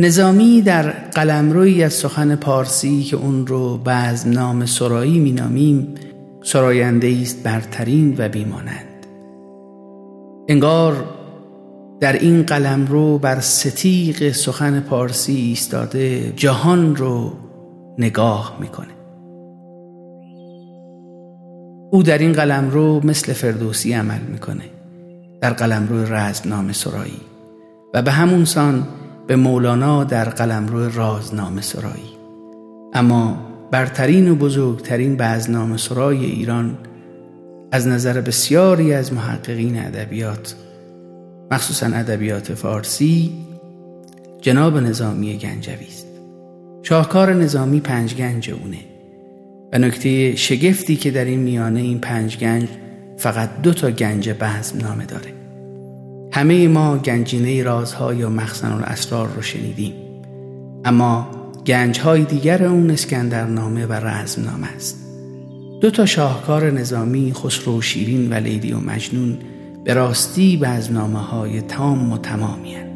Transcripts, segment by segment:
نظامی در قلمروی از سخن پارسی که اون رو بعض نام سرایی مینامیم سراینده است برترین و بیمانند. انگار در این قلمرو بر ستیق سخن پارسی ایستاده جهان رو نگاه می‌کنه. او در این قلمرو مثل فردوسی عمل می‌کنه در قلمرو رزمنامه سرایی. و به همون سان به مولانا در قلمرو رازنامه سرایی. اما برترین و بزرگترین بعضنامه سرای ایران از نظر بسیاری از محققین ادبیات مخصوصا ادبیات فارسی جناب نظامی گنجوی است. شاهکار نظامی پنج گنج اونه و نکته شگفتی که در این میانه این پنج گنج فقط دو تا گنج بزم نامه داره. همه ما گنجینه رازها یا مخزن الاسرار رو شنیدیم. اما گنج های دیگر اون اسکندرنامه و رزمنامه است. دو تا شاهکار نظامی خسرو شیرین و لیلی و مجنون به راستی بزمنامه های تام و تمامی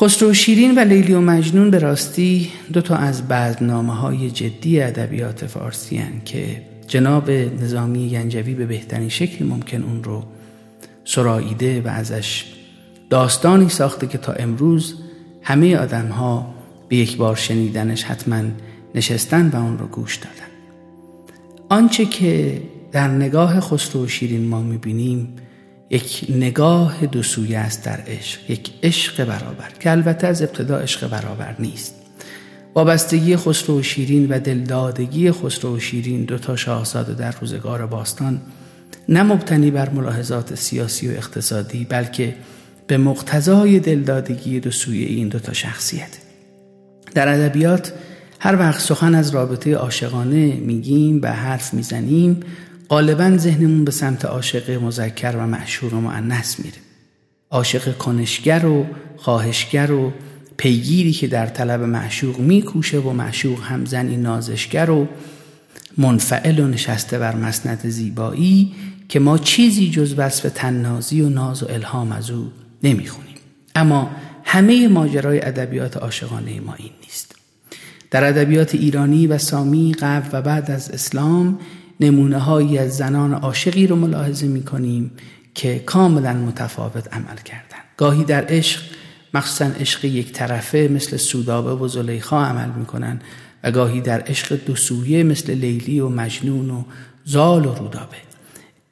خسرو شیرین و لیلی و مجنون به راستی دو تا از بعضنامه های جدی ادبیات فارسی هن که جناب نظامی گنجوی به بهترین شکل ممکن اون رو سراییده و ازش داستانی ساخته که تا امروز همه آدم ها به یک بار شنیدنش حتما نشستن و اون رو گوش دادن. آنچه که در نگاه خسرو شیرین ما می‌بینیم یک نگاه دو سویه است در عشق یک عشق برابر که البته از ابتدا عشق برابر نیست. وابستگی خسرو و شیرین و دلدادگی خسرو و شیرین دو تا شاهزاده در روزگار باستان نه مبتنی بر ملاحظات سیاسی و اقتصادی بلکه به مقتضای دلدادگی دو سویه این دو تا شخصیت. در ادبیات هر وقت سخن از رابطه عاشقانه میگیم و حرف می‌زنیم غالبا ذهنمون به سمت عاشق مذکر و معشور و معنس میره. عاشق کنشگر و خواهشگر و پیگیری که در طلب معشوق میکوشه و معشوق هم زنی نازشگر و منفعل و نشسته بر مسند زیبایی که ما چیزی جز وصف تننازی و ناز و الهام از او نمی‌خونیم. اما همه ماجرای ادبیات عاشقانه ما این نیست. در ادبیات ایرانی و سامی قبل و بعد از اسلام نمونه هایی از زنان عاشقی رو ملاحظه می کنیم که کاملا متفاوت عمل کردن. گاهی در عشق مخصوصا عشق یک طرفه مثل سودابه و زلیخا عمل می‌کنن و گاهی در عشق دو سویه مثل لیلی و مجنون و زال و رودابه.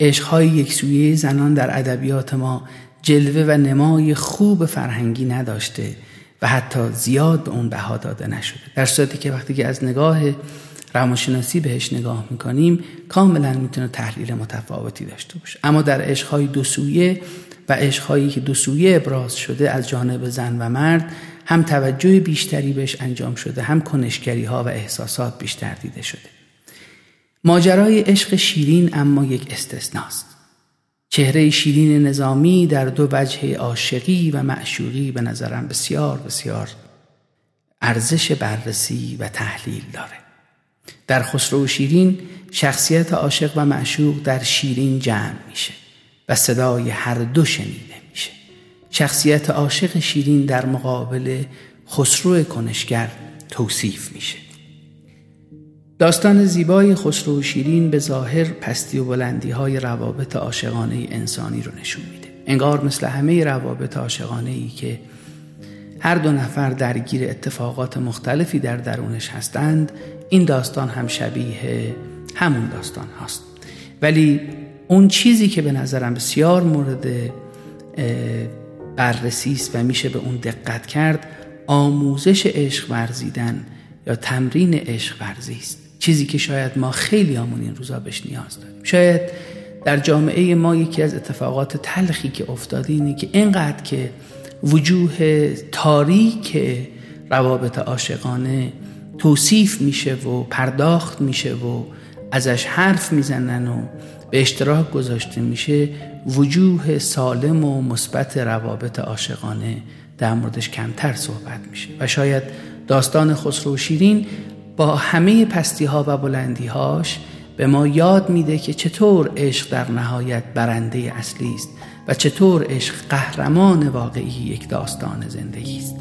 عشقهای یک سویه زنان در ادبیات ما جلوه و نمای خوب فرهنگی نداشته و حتی زیاد به اون بها داده نشده. در صورتی که وقتی که از نگاه روانشناسی بهش نگاه می‌کنیم کاملا می‌تونه تحلیل متفاوتی داشته باشه. اما در عشقهای دو سویه و عشقهایی که دو سویه ابراز شده از جانب زن و مرد هم توجه بیشتری بهش انجام شده هم کنشگری ها و احساسات بیشتر دیده شده. ماجرای عشق شیرین اما یک استثناست. چهره شیرین نظامی در دو وجه عاشقی و معشوقی به نظرم بسیار بسیار ارزش بررسی و تحلیل داره. در خسرو و شیرین شخصیت عاشق و معشوق در شیرین جمع میشه و صدای هر دو شنیده میشه. شخصیت عاشق شیرین در مقابل خسرو کنشگر توصیف میشه. داستان زیبای خسرو و شیرین به ظاهر پستی و بلندی های روابط عاشقانه انسانی رو نشون میده. انگار مثل همه روابط عاشقانه ای که هر دو نفر درگیر اتفاقات مختلفی در درونش هستند این داستان هم شبیه همون داستان هاست. ولی اون چیزی که به نظرم بسیار مورد بررسی است و میشه به اون دقت کرد آموزش عشق ورزیدن یا تمرین عشق ورزی است. چیزی که شاید ما خیلی همون این روزا بهش نیاز داریم. شاید در جامعه ما یکی از اتفاقات تلخی که افتاده اینه که اینقدر که وجوه تاریک روابط عاشقانه توصیف میشه و پرداخت میشه و ازش حرف می‌زنن و به اشتراک گذاشته میشه وجوه سالم و مثبت روابط عاشقانه در موردش کمتر صحبت میشه. و شاید داستان خسرو و شیرین با همه پستی ها و بلندی هاش به ما یاد میده که چطور عشق در نهایت برنده اصلی است و چطور عشق قهرمان واقعی یک داستان زندگی است.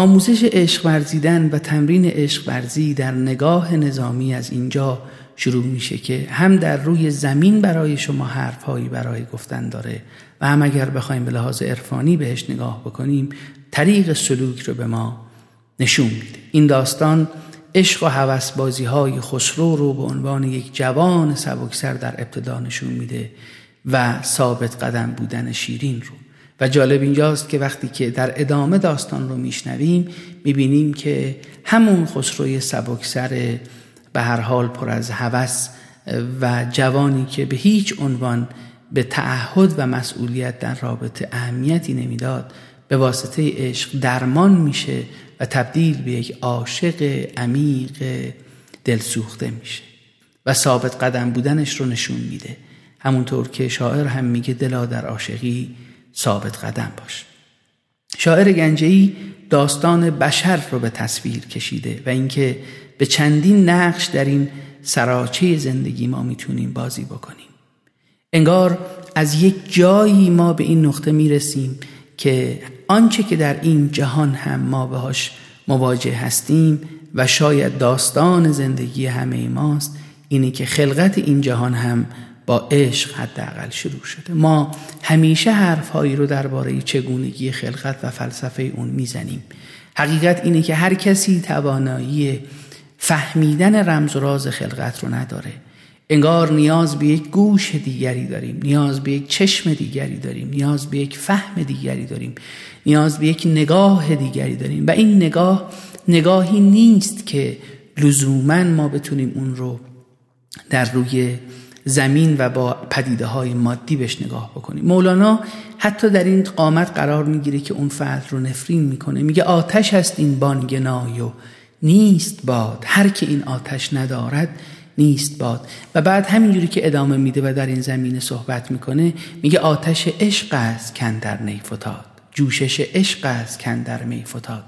آموزش عشق ورزیدن و تمرین عشق ورزی در نگاه نظامی از اینجا شروع میشه که هم در روی زمین برای شما حرفهایی برای گفتن داره و هم اگر بخوایم به لحاظ عرفانی بهش نگاه بکنیم طریق سلوک رو به ما نشون میده. این داستان عشق و حوس بازی های خسرو رو به عنوان یک جوان سبکسر در ابتدا نشون میده و ثابت قدم بودن شیرین رو. و جالب اینجاست که وقتی که در ادامه داستان رو میشنویم می‌بینیم که همون خسروی سبکسر به هر حال پر از هوس و جوانی که به هیچ عنوان به تعهد و مسئولیت در رابطه اهمیتی نمی‌داد به واسطه عشق درمان میشه و تبدیل به یک عاشق عمیق دلسوخته میشه و ثابت قدم بودنش رو نشون میده. همونطور که شاعر هم میگه دلا در عاشقی ثابت قدم باش. شاعر گنجهی داستان بشر رو به تصویر کشیده و اینکه به چندین نقش در این سراچه زندگی ما می‌تونیم بازی بکنیم. انگار از یک جایی ما به این نقطه می‌رسیم که آنچه که در این جهان هم ما بهاش مواجه هستیم و شاید داستان زندگی همه ماست اینه که خلقت این جهان هم با عشق حداقل شروع شده. ما همیشه حرفهایی رو درباره چگونگی خلقت و فلسفه اون می‌زنیم. حقیقت اینه که هر کسی توانایی فهمیدن رمز و راز خلقت رو نداره. انگار نیاز به یک گوش دیگری داریم نیاز به یک چشم دیگری داریم نیاز به یک فهم دیگری داریم نیاز به یک نگاه دیگری داریم. و این نگاه نگاهی نیست که لزوما ما بتونیم اون رو در روی زمین و با پدیده های مادی بهش نگاه بکنیم. مولانا حتی در این قامت قرار می‌گیره که اون فرد رو نفرین می‌کنه. میگه آتش هست این بانگنای و نیست باد. هر که این آتش ندارد نیست باد. و بعد همینجوری که ادامه میده و در این زمینه صحبت می‌کنه میگه آتش عشق است کندر نیفتاد جوشش عشق است کندر می فتاد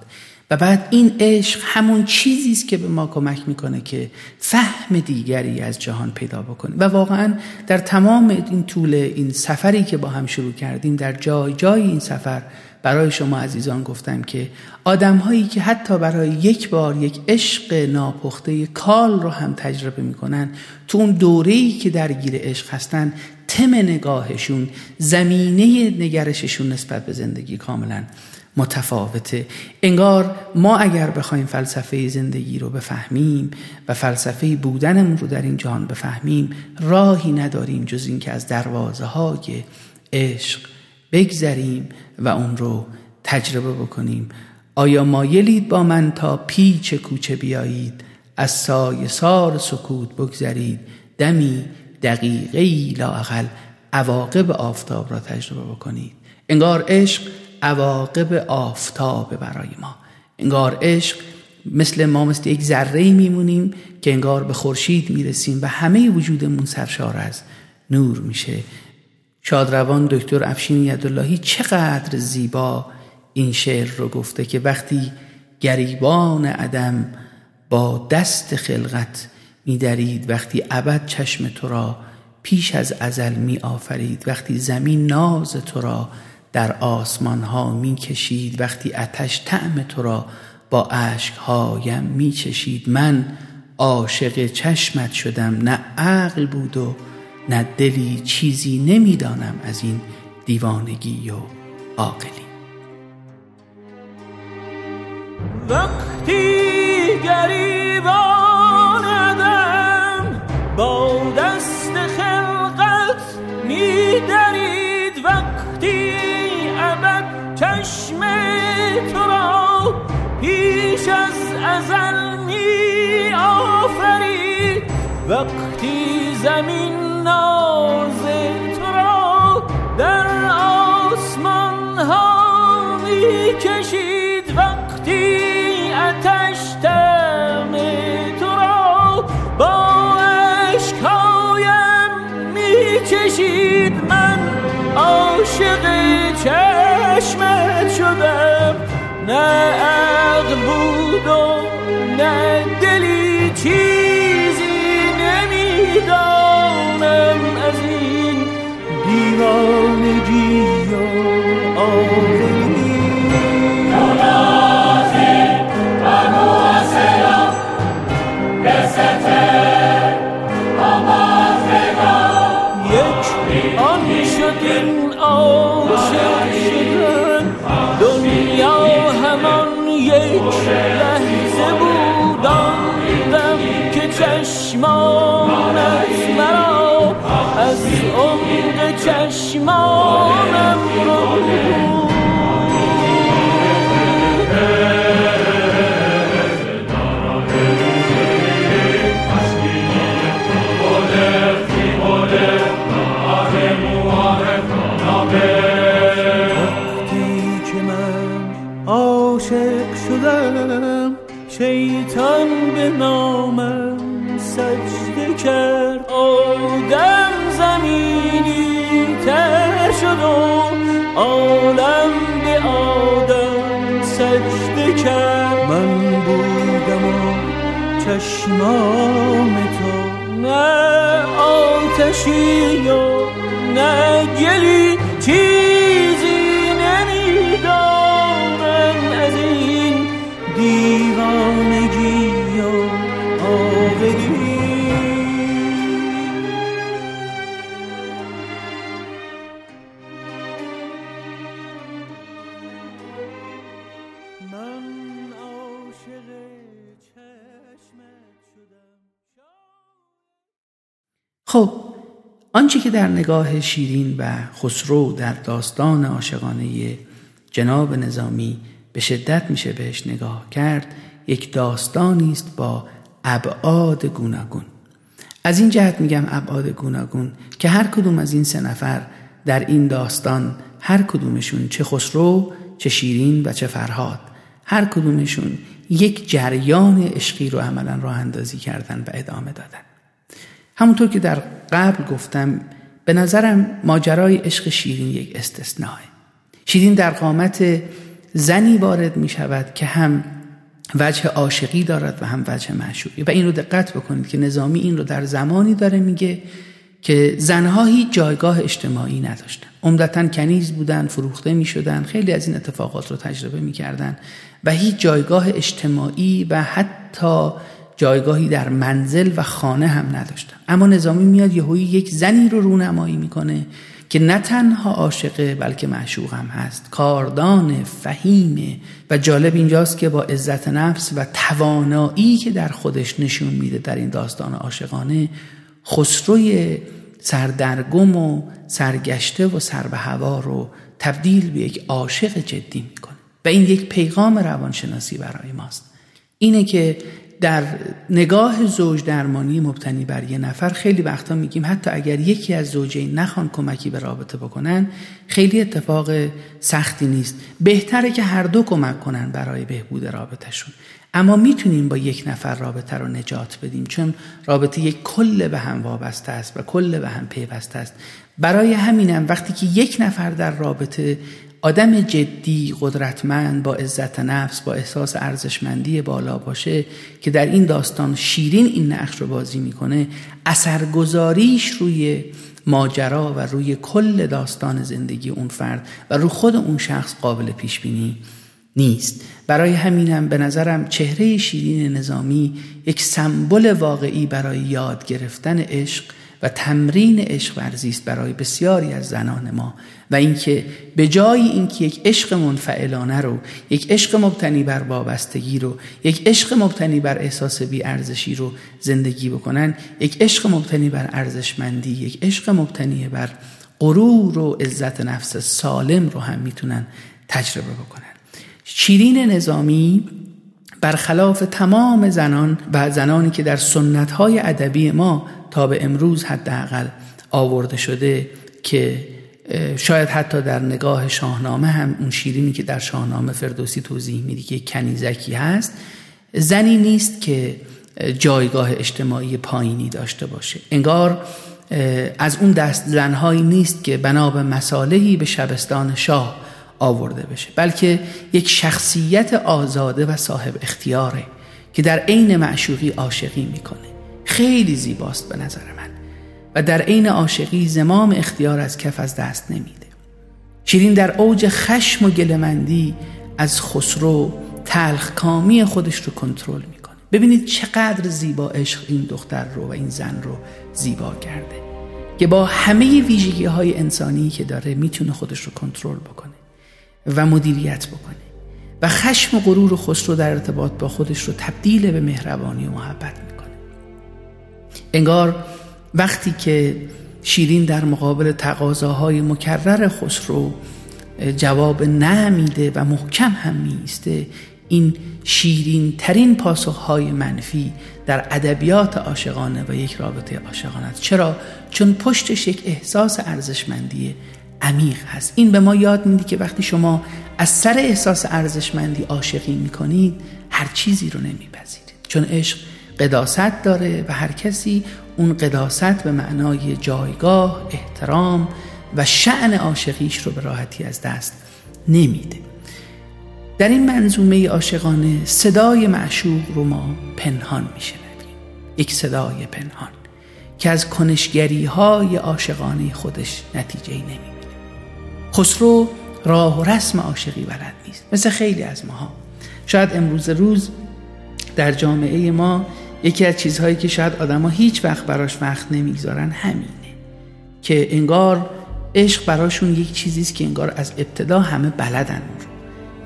و بعد این عشق همون چیزی است که به ما کمک می‌کنه که فهم دیگری از جهان پیدا بکنیم. و واقعا در تمام این طول این سفری که با هم شروع کردیم در جای جای این سفر برای شما عزیزان گفتم که آدم هایی که حتی برای یک بار یک عشق ناپخته کال رو هم تجربه می‌کنن تو اون دوره ای که درگیر عشق هستن تم نگاهشون زمینه نگرششون نسبت به زندگی کاملا متفاوته انگار ما اگر بخوایم فلسفه زندگی رو بفهمیم و فلسفه بودنمون رو در این جهان بفهمیم راهی نداریم جز اینکه از دروازه های عشق بگذریم و اون رو تجربه بکنیم. آیا مایلید با من تا پیچ کوچه بیایید؟ از سای سار سکوت بگذرید. دمی دقیقه لاقل عواقب آفتاب را تجربه بکنید. انگار عشق عواقب آفتاب برای ما. انگار عشق مثل ما مثل یک ذره میمونیم که انگار به خورشید می‌رسیم و همه وجودمون سرشار از نور میشه. شادروان دکتر افشین یداللهی چقدر زیبا این شعر رو گفته که وقتی گریبان عدم با دست خلقت میدرید وقتی ابد چشم تو را پیش از ازل می آفرید وقتی زمین ناز تو را در آسمان ها می کشید وقتی اتش طعم تو را با عشق هایم می چشید من عاشق چشمت شدم. نه عقل بود و نه دلی. چیزی نمی‌دانم از این دیوانگی و عاقلی. وقتی زمین ناز تو را در آسمان ها می کشید وقتی اتش تم تو را با عشقایم می کشید من عاشق چشمت شدم نه چشمانت مرا از عمق چشمانم عالم به آدم سجده کرد. من بودم و چشمان تو. نه آتشی و نه گلی. چیزی خب آنچه که در نگاه شیرین و خسرو در داستان عاشقانه جناب نظامی به شدت میشه بهش نگاه کرد یک داستانی است با ابعاد گوناگون. از این جهت میگم ابعاد گوناگون که هر کدوم از این سه نفر در این داستان هر کدومشون چه خسرو چه شیرین و چه فرهاد هر کدومشون یک جریان عشقی رو عملا راه اندازی کردن و ادامه دادن. همونطور که در قبل گفتم به نظرم ماجرای عشق شیرین یک استثناء شیرین در قامت زنی وارد می شود که هم وجه عاشقی دارد و هم وجه معشوقی. و این رو دقت بکنید که نظامی این رو در زمانی داره میگه که زنها هیچ جایگاه اجتماعی نداشتن. عمدتا کنیز بودن فروخته می شدن خیلی از این اتفاقات رو تجربه می کردن و هیچ جایگاه اجتماعی و حتی جایگاهی در منزل و خانه هم نداشتن اما نظامی میاد یهویی یک زنی رو رونمایی می‌کنه که نه تنها عاشقه بلکه معشوق هم هست. کاردان فهیمه و جالب اینجاست که با عزت نفس و توانایی که در خودش نشون میده در این داستان عاشقانه خسروی سردرگم و سرگشته و سر به هوا رو تبدیل به یک عاشق جدی می‌کنه. و این یک پیغام روانشناسی برای ماست. اینه که در نگاه زوج درمانی مبتنی بر یه نفر خیلی وقتا میگیم حتی اگر یکی از زوجین نخوان کمکی به رابطه بکنن خیلی اتفاق سختی نیست. بهتره که هر دو کمک کنن برای بهبود رابطهشون. اما می‌تونیم با یک نفر رابطه رو نجات بدیم چون رابطه یک کل به هم وابسته است و کل به هم پیوسته است. برای همینم وقتی که یک نفر در رابطه آدم جدی قدرتمند با عزت نفس با احساس ارزشمندی بالا باشه که در این داستان شیرین این نقش رو بازی می‌کنه اثرگذاریش روی ماجرا و روی کل داستان زندگی اون فرد و رو خود اون شخص قابل پیش بینی نیست. برای همینم به نظرم چهره شیرین نظامی یک سمبل واقعی برای یاد گرفتن عشق و تمرین عشق ورزی است برای بسیاری از زنان ما. و اینکه به جای اینکه یک عشق منفعلانه رو یک عشق مبتنی بر وابستگی رو یک عشق مبتنی بر احساس ارزشی رو زندگی بکنن یک عشق مبتنی بر ارزشمندی یک عشق مبتنی بر غرور و عزت نفس سالم رو هم می‌تونن تجربه بکنن. شیرین نظامی برخلاف تمام زنان و زنانی که در سنتهای ادبی ما تا به امروز حداقل آورده شده که شاید حتی در نگاه شاهنامه هم اون شیرینی که در شاهنامه فردوسی توضیح میدی که کنیزکی هست زنی نیست که جایگاه اجتماعی پایینی داشته باشه. انگار از اون دست زنهایی نیست که بنا به مسالهی به شبستان شاه آورده بشه بلکه یک شخصیت آزاده و صاحب اختیاره که در عین معشوقی عاشقی می‌کنه. خیلی زیباست به نظر من و در عین عاشقی زمام اختیار از کف از دست نمیده. شیرین در اوج خشم و گلمندی از خسرو تلخ کامی خودش رو کنترل می‌کنه. ببینید چقدر زیبا عشق این دختر رو و این زن رو زیبا کرده که با همه ویژگی های انسانی که داره می‌تونه خودش رو کنترل بکنه. و مدیریت بکنه و خشم و غرور خسرو در ارتباط با خودش رو تبدیل به مهربانی و محبت می‌کنه. انگار وقتی که شیرین در مقابل تقاضاهای مکرر خسرو جواب نه میده و محکم هم میسته این شیرین ترین پاسخهای منفی در ادبیات عاشقانه و یک رابطه عاشقانه چرا؟ چون پشتش یک احساس ارزشمندی عمیق هست. این به ما یاد میده که وقتی شما از سر احساس ارزشمندی عاشقی می‌کنید هر چیزی رو نمیپذیرید. چون عشق قداست داره و هر کسی اون قداست به معنای جایگاه احترام و شعن عاشقیش رو به راحتی از دست نمیده. در این منظومه عاشقانه صدای معشوق رو ما پنهان میشنویم. یک صدای پنهان که از کنشگری های عاشقانه خودش نتیجه نمی‌بینه خسرو راه و رسم عاشقی بلد نیست. مثل خیلی از ماها. شاید امروز روز در جامعه ما یکی از چیزهایی که شاید آدما هیچ وقت براش وقت نمی‌گذارن همینه که انگار عشق براشون یک چیزیست که انگار از ابتدا همه بلدن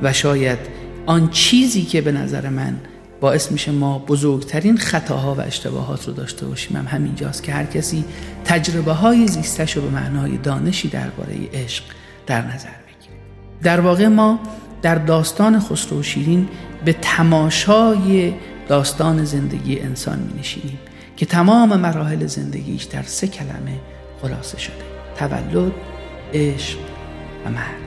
و شاید آن چیزی که به نظر من باعث میشه ما بزرگترین خطاها و اشتباهات رو داشته باشیم هم همینجاست که هر کسی تجربه های زیستش رو به معنای دانشی درباره عشق در نظر بگیره در واقع ما در داستان خسرو و شیرین به تماشای داستان زندگی انسان می نشینیم که تمام مراحل زندگیش در سه کلمه خلاصه شده. تولد، عشق و مرگ.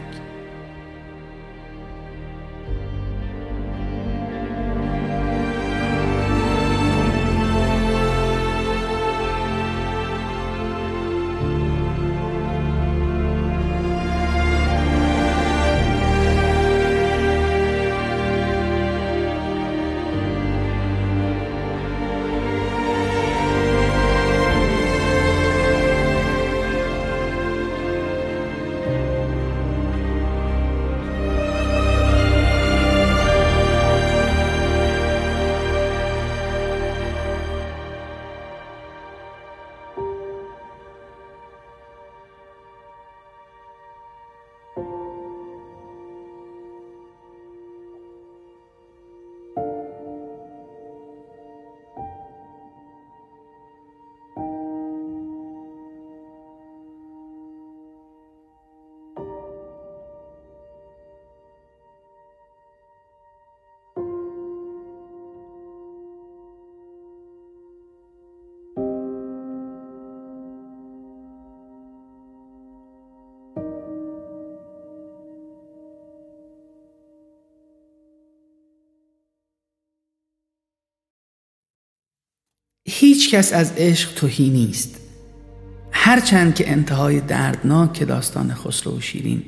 هیچ کس از عشق توهی نیست. هرچند که انتهای دردناک داستان خسرو و شیرین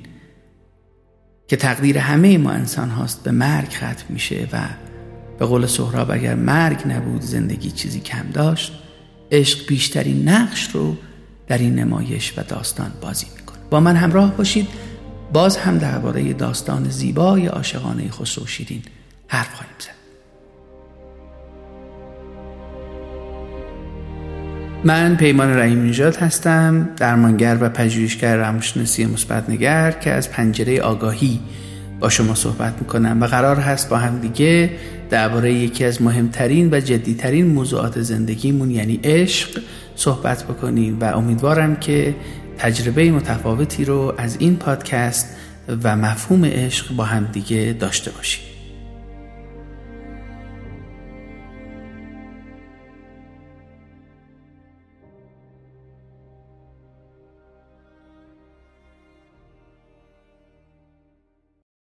که تقدیر همه ما انسان هاست به مرگ ختم میشه و به قول سهراب اگر مرگ نبود زندگی چیزی کم داشت عشق بیشترین نقش رو در این نمایش و داستان بازی می‌کنه. با من همراه باشید. باز هم درباره داستان زیبای عاشقانه خسرو شیرین حرف خواهیم زد. من پیمان رحیم نژاد هستم درمانگر و پژوهشگر روانشناسی مثبتنگر که از پنجره آگاهی با شما صحبت می‌کنم و قرار هست با هم دیگه درباره یکی از مهمترین و جدیترین موضوعات زندگیمون یعنی عشق صحبت بکنیم و امیدوارم که تجربه متفاوتی رو از این پادکست و مفهوم عشق با هم دیگه داشته باشیم.